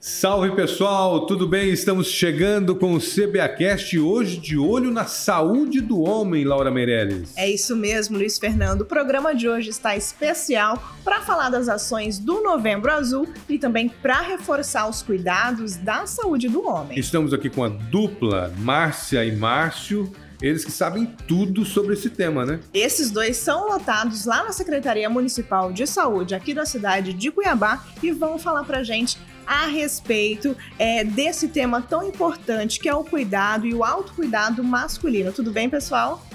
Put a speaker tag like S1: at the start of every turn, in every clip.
S1: Salve pessoal, tudo bem? Estamos chegando com o CBAcast hoje de olho na saúde do homem, Laura Meirelles.
S2: É isso mesmo, Luiz Fernando. O programa de hoje está especial para falar das ações do Novembro Azul e também para reforçar os cuidados da saúde do homem.
S1: Estamos aqui com a dupla Márcia e Márcio. Eles que sabem tudo sobre esse tema, né?
S2: Esses dois são lotados lá na Secretaria Municipal de Saúde aqui da cidade de Cuiabá e vão falar pra gente a respeito é, desse tema tão importante que é o cuidado e o autocuidado masculino. Tudo bem, pessoal?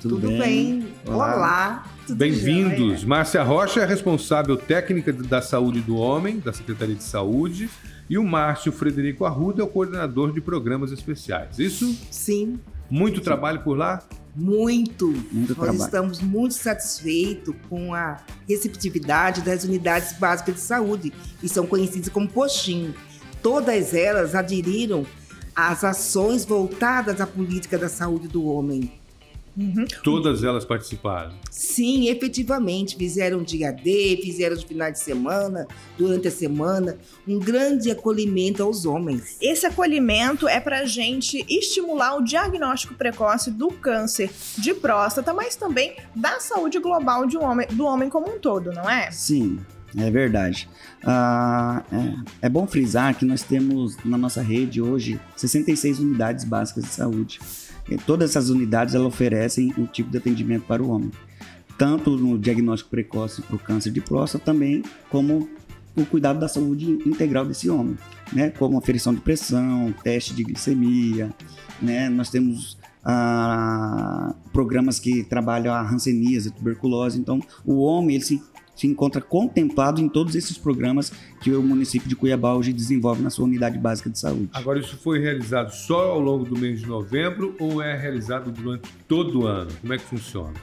S3: Tudo, Tudo bem? bem?
S2: Olá. Olá.
S1: Bem-vindos. Márcia Rocha é responsável técnica da saúde do homem, da Secretaria de Saúde. E o Márcio Frederico Arruda é o coordenador de programas especiais. Isso?
S4: Sim.
S1: Muito Sim. trabalho por lá?
S4: Muito. muito Nós trabalho. estamos muito satisfeitos com a receptividade das unidades básicas de saúde, que são conhecidas como postinho. Todas elas aderiram às ações voltadas à política da saúde do homem.
S1: Uhum. Todas elas participaram?
S4: Sim, efetivamente. Fizeram dia D, fizeram os finais de semana, durante a semana, um grande acolhimento aos homens.
S2: Esse acolhimento é para a gente estimular o diagnóstico precoce do câncer de próstata, mas também da saúde global de um homem, do homem como um todo, não é?
S3: Sim. É verdade. Ah, é, é, bom frisar que nós temos na nossa rede hoje 66 unidades básicas de saúde. Todas essas unidades elas oferecem o tipo de atendimento para o homem, tanto no diagnóstico precoce para o câncer de próstata, também como o cuidado da saúde integral desse homem, né? Como aferição de pressão, teste de glicemia, né? Nós temos ah, programas que trabalham a hanseníase, tuberculose. Então, o homem ele se se encontra contemplado em todos esses programas que o município de Cuiabá hoje desenvolve na sua unidade básica de saúde.
S1: Agora, isso foi realizado só ao longo do mês de novembro ou é realizado durante todo o ano? Como é que funciona?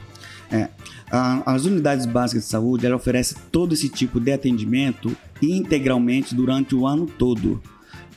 S3: É, as unidades básicas de saúde ela oferece todo esse tipo de atendimento integralmente durante o ano todo.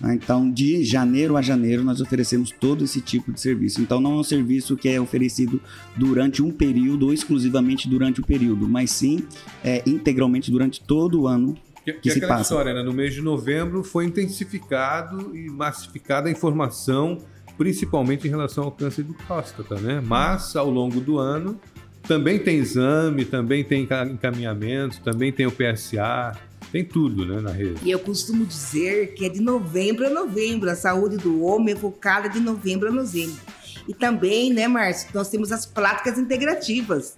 S3: Né? Então, de janeiro a janeiro, nós oferecemos todo esse tipo de serviço. Então, não é um serviço que é oferecido durante um período ou exclusivamente durante o período, mas sim é, integralmente durante todo o ano que, que, que se passa.
S1: história, né? No mês de novembro foi intensificado e massificada a informação, principalmente em relação ao câncer de próstata, né? Mas ao longo do ano também tem exame, também tem encaminhamento, também tem o PSA. Tem tudo, né, na rede.
S4: E eu costumo dizer que é de novembro a novembro. A saúde do homem é focada de novembro a novembro. E também, né, Márcio, nós temos as práticas integrativas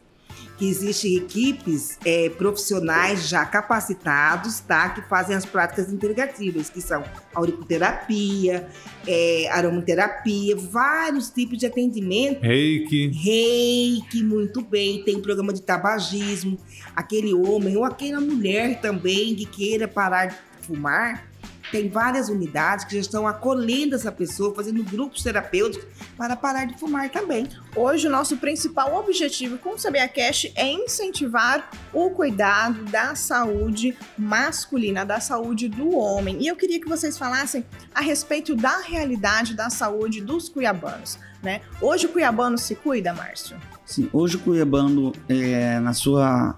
S4: que existem equipes é, profissionais já capacitados, tá? Que fazem as práticas integrativas, que são auriculoterapia, é, aromaterapia, vários tipos de atendimento.
S1: Reiki.
S4: Reiki, muito bem. Tem programa de tabagismo. Aquele homem ou aquela mulher também que queira parar de fumar, tem várias unidades que já estão acolhendo essa pessoa, fazendo grupos terapêuticos para parar de fumar também.
S2: Hoje, o nosso principal objetivo com o Sabia Cash é incentivar o cuidado da saúde masculina, da saúde do homem. E eu queria que vocês falassem a respeito da realidade da saúde dos cuiabanos. Né? Hoje o cuiabano se cuida, Márcio?
S3: Sim, hoje o cuiabano, é, na sua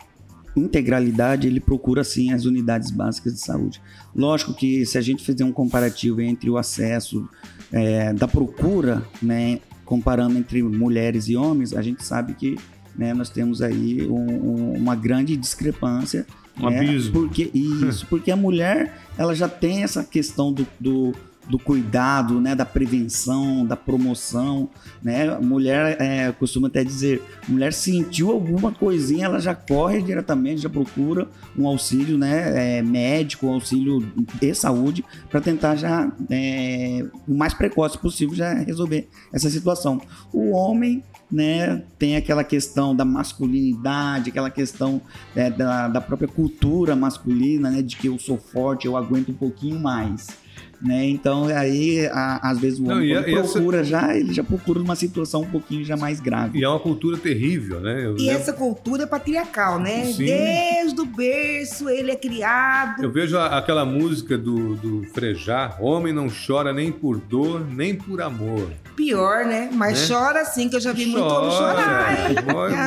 S3: integralidade, ele procura sim as unidades básicas de saúde. Lógico que se a gente fizer um comparativo entre o acesso é, da procura, né, comparando entre mulheres e homens, a gente sabe que né, nós temos aí um, um, uma grande discrepância.
S1: Um né, abismo.
S3: Porque, isso, porque a mulher ela já tem essa questão do, do do cuidado, né, da prevenção, da promoção, né? Mulher é, costuma até dizer, mulher sentiu alguma coisinha, ela já corre diretamente, já procura um auxílio, né, é, médico, um auxílio de saúde para tentar já é, o mais precoce possível já resolver essa situação. O homem né, tem aquela questão da masculinidade, aquela questão é, da, da própria cultura masculina, né, de que eu sou forte, eu aguento um pouquinho mais. Né? Então, aí, a, às vezes, o homem Não, procura essa... já, ele já procura uma situação um pouquinho já mais grave.
S1: E é uma cultura terrível, né?
S4: Eu e lembro... essa cultura é patriarcal, né? Sim. Desde o berço ele é criado.
S1: Eu vejo a, aquela música do, do Frejá, homem não chora nem por dor, nem por amor.
S4: Pior, né? Mas né? chora sim, que eu já vi chora, muito homem chorar.
S1: Chora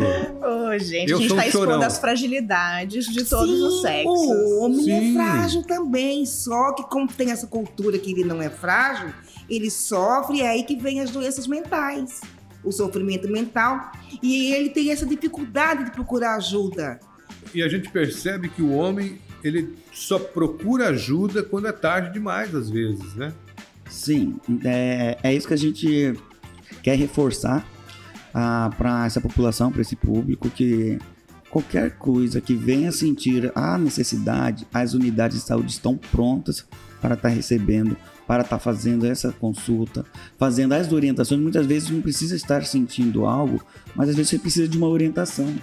S1: muito.
S2: gente,
S1: Eu
S2: a gente tá
S1: um
S2: expondo
S1: chorão.
S2: as fragilidades de todos
S4: Sim,
S2: os sexos.
S4: O homem
S1: Sim.
S4: é frágil também, só que como tem essa cultura que ele não é frágil, ele sofre, é aí que vem as doenças mentais, o sofrimento mental, e ele tem essa dificuldade de procurar ajuda.
S1: E a gente percebe que o homem ele só procura ajuda quando é tarde demais, às vezes, né?
S3: Sim, é, é isso que a gente quer reforçar para essa população, para esse público, que qualquer coisa que venha sentir a necessidade, as unidades de saúde estão prontas para estar recebendo, para estar fazendo essa consulta, fazendo as orientações. Muitas vezes não precisa estar sentindo algo, mas às vezes você precisa de uma orientação,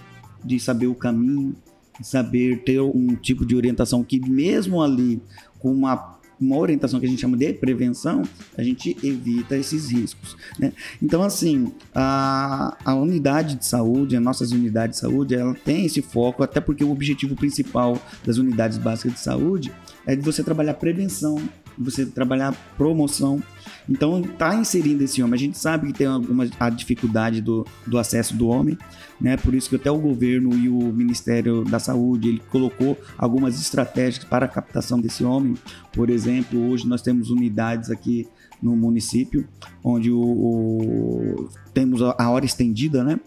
S3: de saber o caminho, de saber ter um tipo de orientação que mesmo ali com uma uma orientação que a gente chama de prevenção, a gente evita esses riscos. Né? Então, assim, a, a unidade de saúde, as nossas unidades de saúde, ela tem esse foco, até porque o objetivo principal das unidades básicas de saúde é de você trabalhar prevenção, você trabalhar promoção. Então, está inserindo esse homem. A gente sabe que tem alguma a dificuldade do, do acesso do homem, né? Por isso que até o governo e o Ministério da Saúde ele colocou algumas estratégias para a captação desse homem. Por exemplo, hoje nós temos unidades aqui no município, onde o, o- temos a hora estendida, né?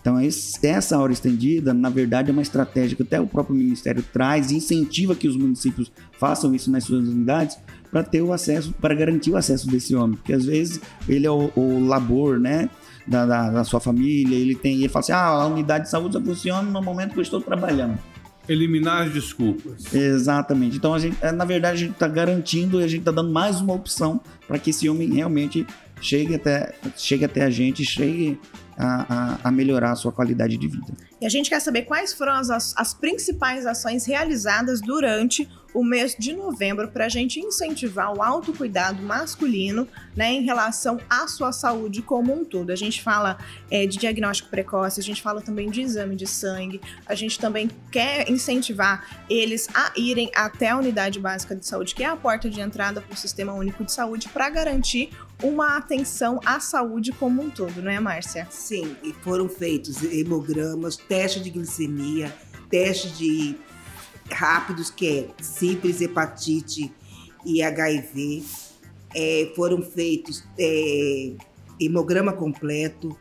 S3: Então, esse- essa hora estendida, na verdade, é uma estratégia que até o próprio Ministério traz e incentiva que os municípios façam isso nas suas unidades para ter o acesso, para garantir o acesso desse homem. Porque às vezes ele é o, o labor, né? Da, da, da sua família, ele tem, ele fala assim: ah, a unidade de saúde só funciona no momento que eu estou trabalhando.
S1: Eliminar as desculpas.
S3: Exatamente. Então, a gente, é, na verdade, a gente está garantindo e a gente está dando mais uma opção para que esse homem realmente chegue até, chegue até a gente, chegue a, a, a melhorar a sua qualidade de vida.
S2: E a gente quer saber quais foram as, as principais ações realizadas durante o mês de novembro para a gente incentivar o autocuidado masculino né, em relação à sua saúde como um todo. A gente fala é, de diagnóstico precoce, a gente fala também de exame de sangue, a gente também quer incentivar eles a irem até a unidade básica de saúde, que é a porta de entrada para o Sistema Único de Saúde, para garantir uma atenção à saúde como um todo, não é, Márcia?
S4: Sim, e foram feitos hemogramas, teste de glicemia, teste de rápidos, que é sífilis, hepatite e HIV. É, foram feitos é, hemograma completo,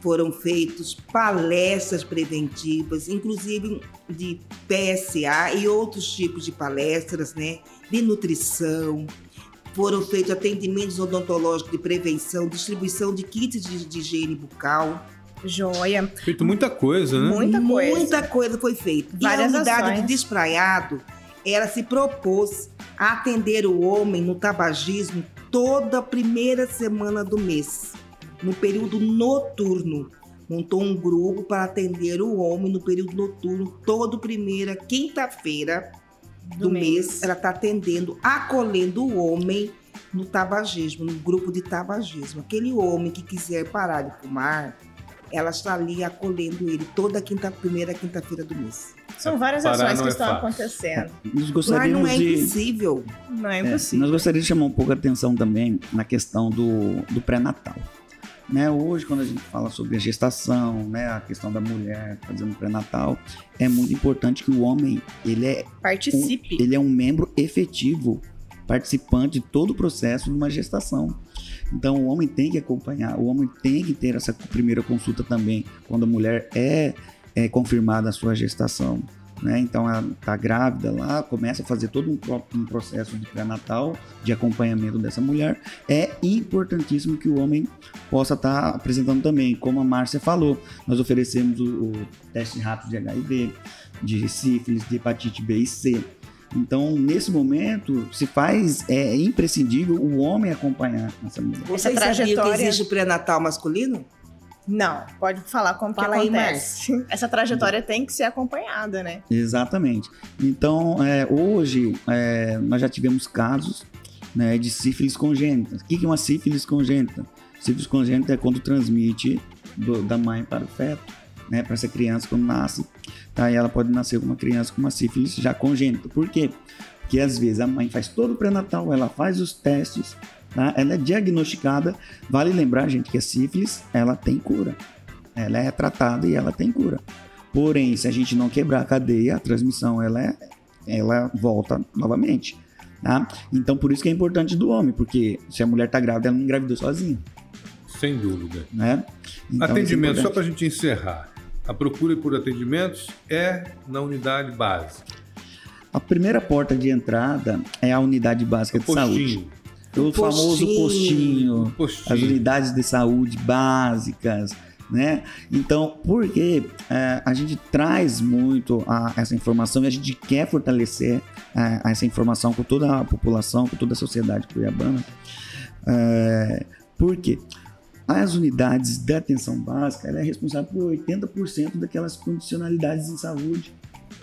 S4: foram feitos palestras preventivas, inclusive de PSA e outros tipos de palestras, né? De nutrição. Foram feitos atendimentos odontológicos de prevenção, distribuição de kits de, de higiene bucal.
S2: Joia.
S1: Feito muita coisa, né?
S2: Muita coisa.
S4: Muita coisa foi feita.
S2: Várias
S4: e a unidade
S2: ações.
S4: de despraiado, ela se propôs a atender o homem no tabagismo toda a primeira semana do mês, no período noturno. Montou um grupo para atender o homem no período noturno, toda primeira quinta-feira do,
S2: Do
S4: mês.
S2: mês.
S4: Ela está atendendo, acolhendo o homem no tabagismo, no grupo de tabagismo. Aquele homem que quiser parar de fumar, ela está ali acolhendo ele toda quinta, primeira quinta-feira do mês.
S2: São várias
S1: Parar
S2: ações que
S1: é
S2: estão
S1: fácil.
S2: acontecendo.
S3: Nós
S4: Mas
S3: gostaríamos
S4: não é
S3: de.
S4: impossível.
S2: Não é
S3: É,
S2: impossível.
S3: nós gostaríamos de chamar um pouco a atenção também na questão do, do pré-natal. Né, hoje, quando a gente fala sobre a gestação, né, a questão da mulher fazendo pré-natal, é muito importante que o homem ele é, um,
S2: Participe.
S3: ele é um membro efetivo, participante de todo o processo de uma gestação. Então, o homem tem que acompanhar, o homem tem que ter essa primeira consulta também, quando a mulher é, é confirmada a sua gestação. Né? Então ela está grávida lá, começa a fazer todo um, um processo de pré-natal, de acompanhamento dessa mulher. É importantíssimo que o homem possa estar apresentando também, como a Márcia falou. Nós oferecemos o, o teste rápido de HIV, de sífilis, de hepatite B e C. Então, nesse momento, se faz, é imprescindível o homem acompanhar essa mulher.
S4: Que
S2: trajetória-
S4: existe o pré-natal masculino?
S2: Não, pode falar como
S4: Fala
S2: que
S4: aí,
S2: acontece. Essa trajetória tem que ser acompanhada, né?
S3: Exatamente. Então, é, hoje, é, nós já tivemos casos né, de sífilis congênita. O que que é uma sífilis congênita? Sífilis congênita é quando transmite do- da mãe para o feto, né, para essa criança quando nasce. Tá? E ela pode nascer com uma criança com uma sífilis já congênita. Por quê? Porque às vezes a mãe faz todo o pré-natal, ela faz os testes, tá? ela é diagnosticada. Vale lembrar, gente, que a sífilis ela tem cura. Ela é tratada e ela tem cura. Porém, se a gente não quebrar a cadeia, a transmissão ela, é, ela volta novamente. Tá? Então, por isso que é importante do homem, porque se a mulher está grávida, ela não engravidou sozinha.
S1: Sem dúvida.
S3: Né?
S1: Então, Atendimento, é só para a gente encerrar. A procura por atendimentos é na unidade básica.
S3: A primeira porta de entrada é a unidade básica o de postinho. saúde. O, o famoso postinho, postinho, as unidades de saúde básicas, né? Então, porque é, a gente traz muito a, essa informação e a gente quer fortalecer é, essa informação com toda a população, com toda a sociedade cuiabana. É, por quê? As unidades da atenção básica ela é responsável por 80% daquelas condicionalidades em saúde.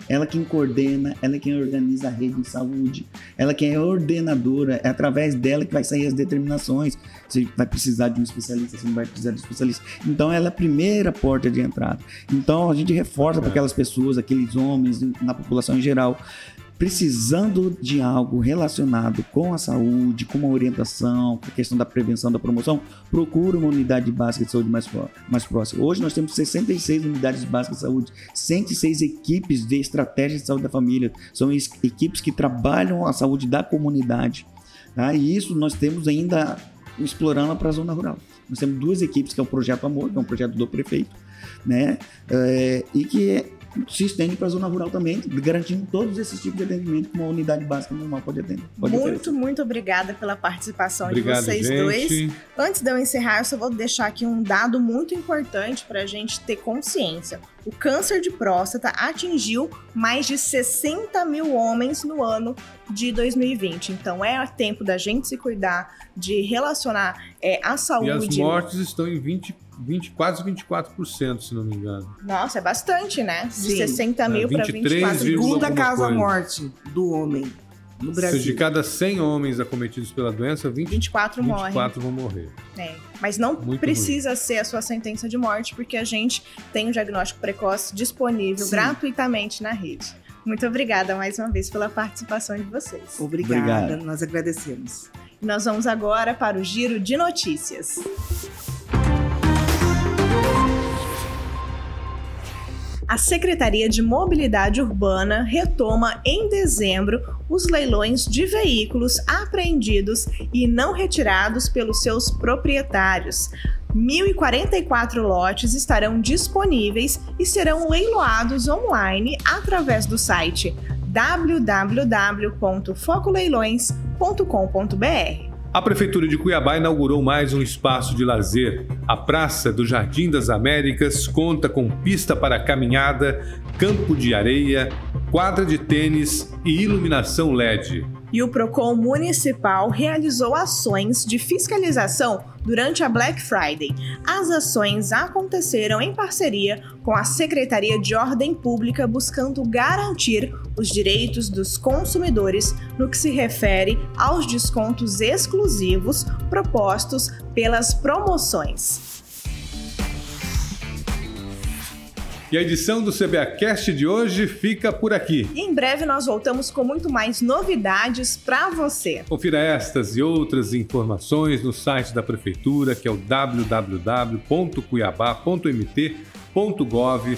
S3: Ela quem coordena, ela é quem organiza a rede de saúde, ela quem é ordenadora, é através dela que vai sair as determinações. Você vai precisar de um especialista, você não vai precisar de um especialista. Então ela é a primeira porta de entrada. Então a gente reforça para aquelas pessoas, aqueles homens, na população em geral, precisando de algo relacionado com a saúde, com uma orientação, com a questão da prevenção, da promoção, procure uma unidade básica de saúde mais, mais próxima. Hoje nós temos 66 unidades básicas de saúde, 106 equipes de estratégia de saúde da família. São equipes que trabalham a saúde da comunidade. Tá? E isso nós temos ainda explorando para a zona rural. Nós temos duas equipes, que é o Projeto Amor, que é um projeto do prefeito, né? É, e que se estende para a zona rural também, garantindo todos esses tipos de atendimento que uma unidade básica normal pode atender. Pode
S2: muito, oferecer. muito obrigada pela participação Obrigado, de vocês gente. dois. Antes de eu encerrar, eu só vou deixar aqui um dado muito importante para a gente ter consciência. O câncer de próstata atingiu mais de 60 mil homens no ano de 2020. Então é tempo da gente se cuidar, de relacionar é, a saúde.
S1: E as mortes estão em 20 20, quase 24%, se não me engano.
S2: Nossa, é bastante, né? De Sim. 60 mil é, para 24
S4: Segunda causa-morte do homem no Brasil.
S1: de cada 100 homens acometidos pela doença, 20, 24, 24 morrem. vão morrer.
S2: É. Mas não Muito precisa ruim. ser a sua sentença de morte, porque a gente tem um diagnóstico precoce disponível Sim. gratuitamente na rede. Muito obrigada mais uma vez pela participação de vocês.
S4: Obrigada, Obrigado. nós agradecemos.
S2: Nós vamos agora para o giro de notícias. A Secretaria de Mobilidade Urbana retoma em dezembro os leilões de veículos apreendidos e não retirados pelos seus proprietários. 1.044 lotes estarão disponíveis e serão leiloados online através do site www.focoleilões.com.br.
S1: A Prefeitura de Cuiabá inaugurou mais um espaço de lazer. A Praça do Jardim das Américas conta com pista para caminhada, campo de areia, quadra de tênis e iluminação LED.
S2: E o Procon Municipal realizou ações de fiscalização durante a Black Friday. As ações aconteceram em parceria com a Secretaria de Ordem Pública, buscando garantir os direitos dos consumidores no que se refere aos descontos exclusivos propostos pelas promoções.
S1: E a edição do CBAcast de hoje fica por aqui.
S2: Em breve nós voltamos com muito mais novidades para você.
S1: Confira estas e outras informações no site da Prefeitura, que é o www.cuiabá.mt.com www.gov.br.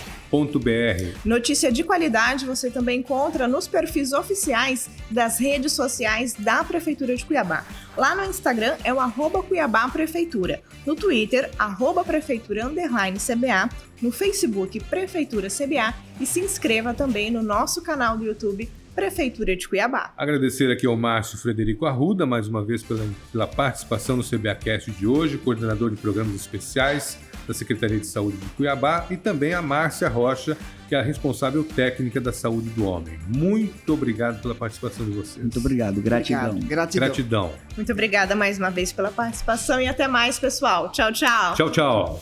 S2: Notícia de qualidade você também encontra nos perfis oficiais das redes sociais da Prefeitura de Cuiabá. Lá no Instagram é o arroba Cuiabá Prefeitura, no Twitter, arroba Prefeitura Underline CBA, no Facebook Prefeitura CBA e se inscreva também no nosso canal do YouTube Prefeitura de Cuiabá.
S1: Agradecer aqui ao Márcio Frederico Arruda, mais uma vez pela, pela participação no CBAcast de hoje, coordenador de programas especiais da Secretaria de Saúde de Cuiabá, e também a Márcia Rocha, que é a responsável técnica da saúde do homem. Muito obrigado pela participação de vocês.
S3: Muito obrigado, gratidão.
S1: Obrigado. Gratidão. Gratidão.
S2: Muito obrigada mais uma vez pela participação e até mais, pessoal. Tchau, tchau.
S1: Tchau, tchau.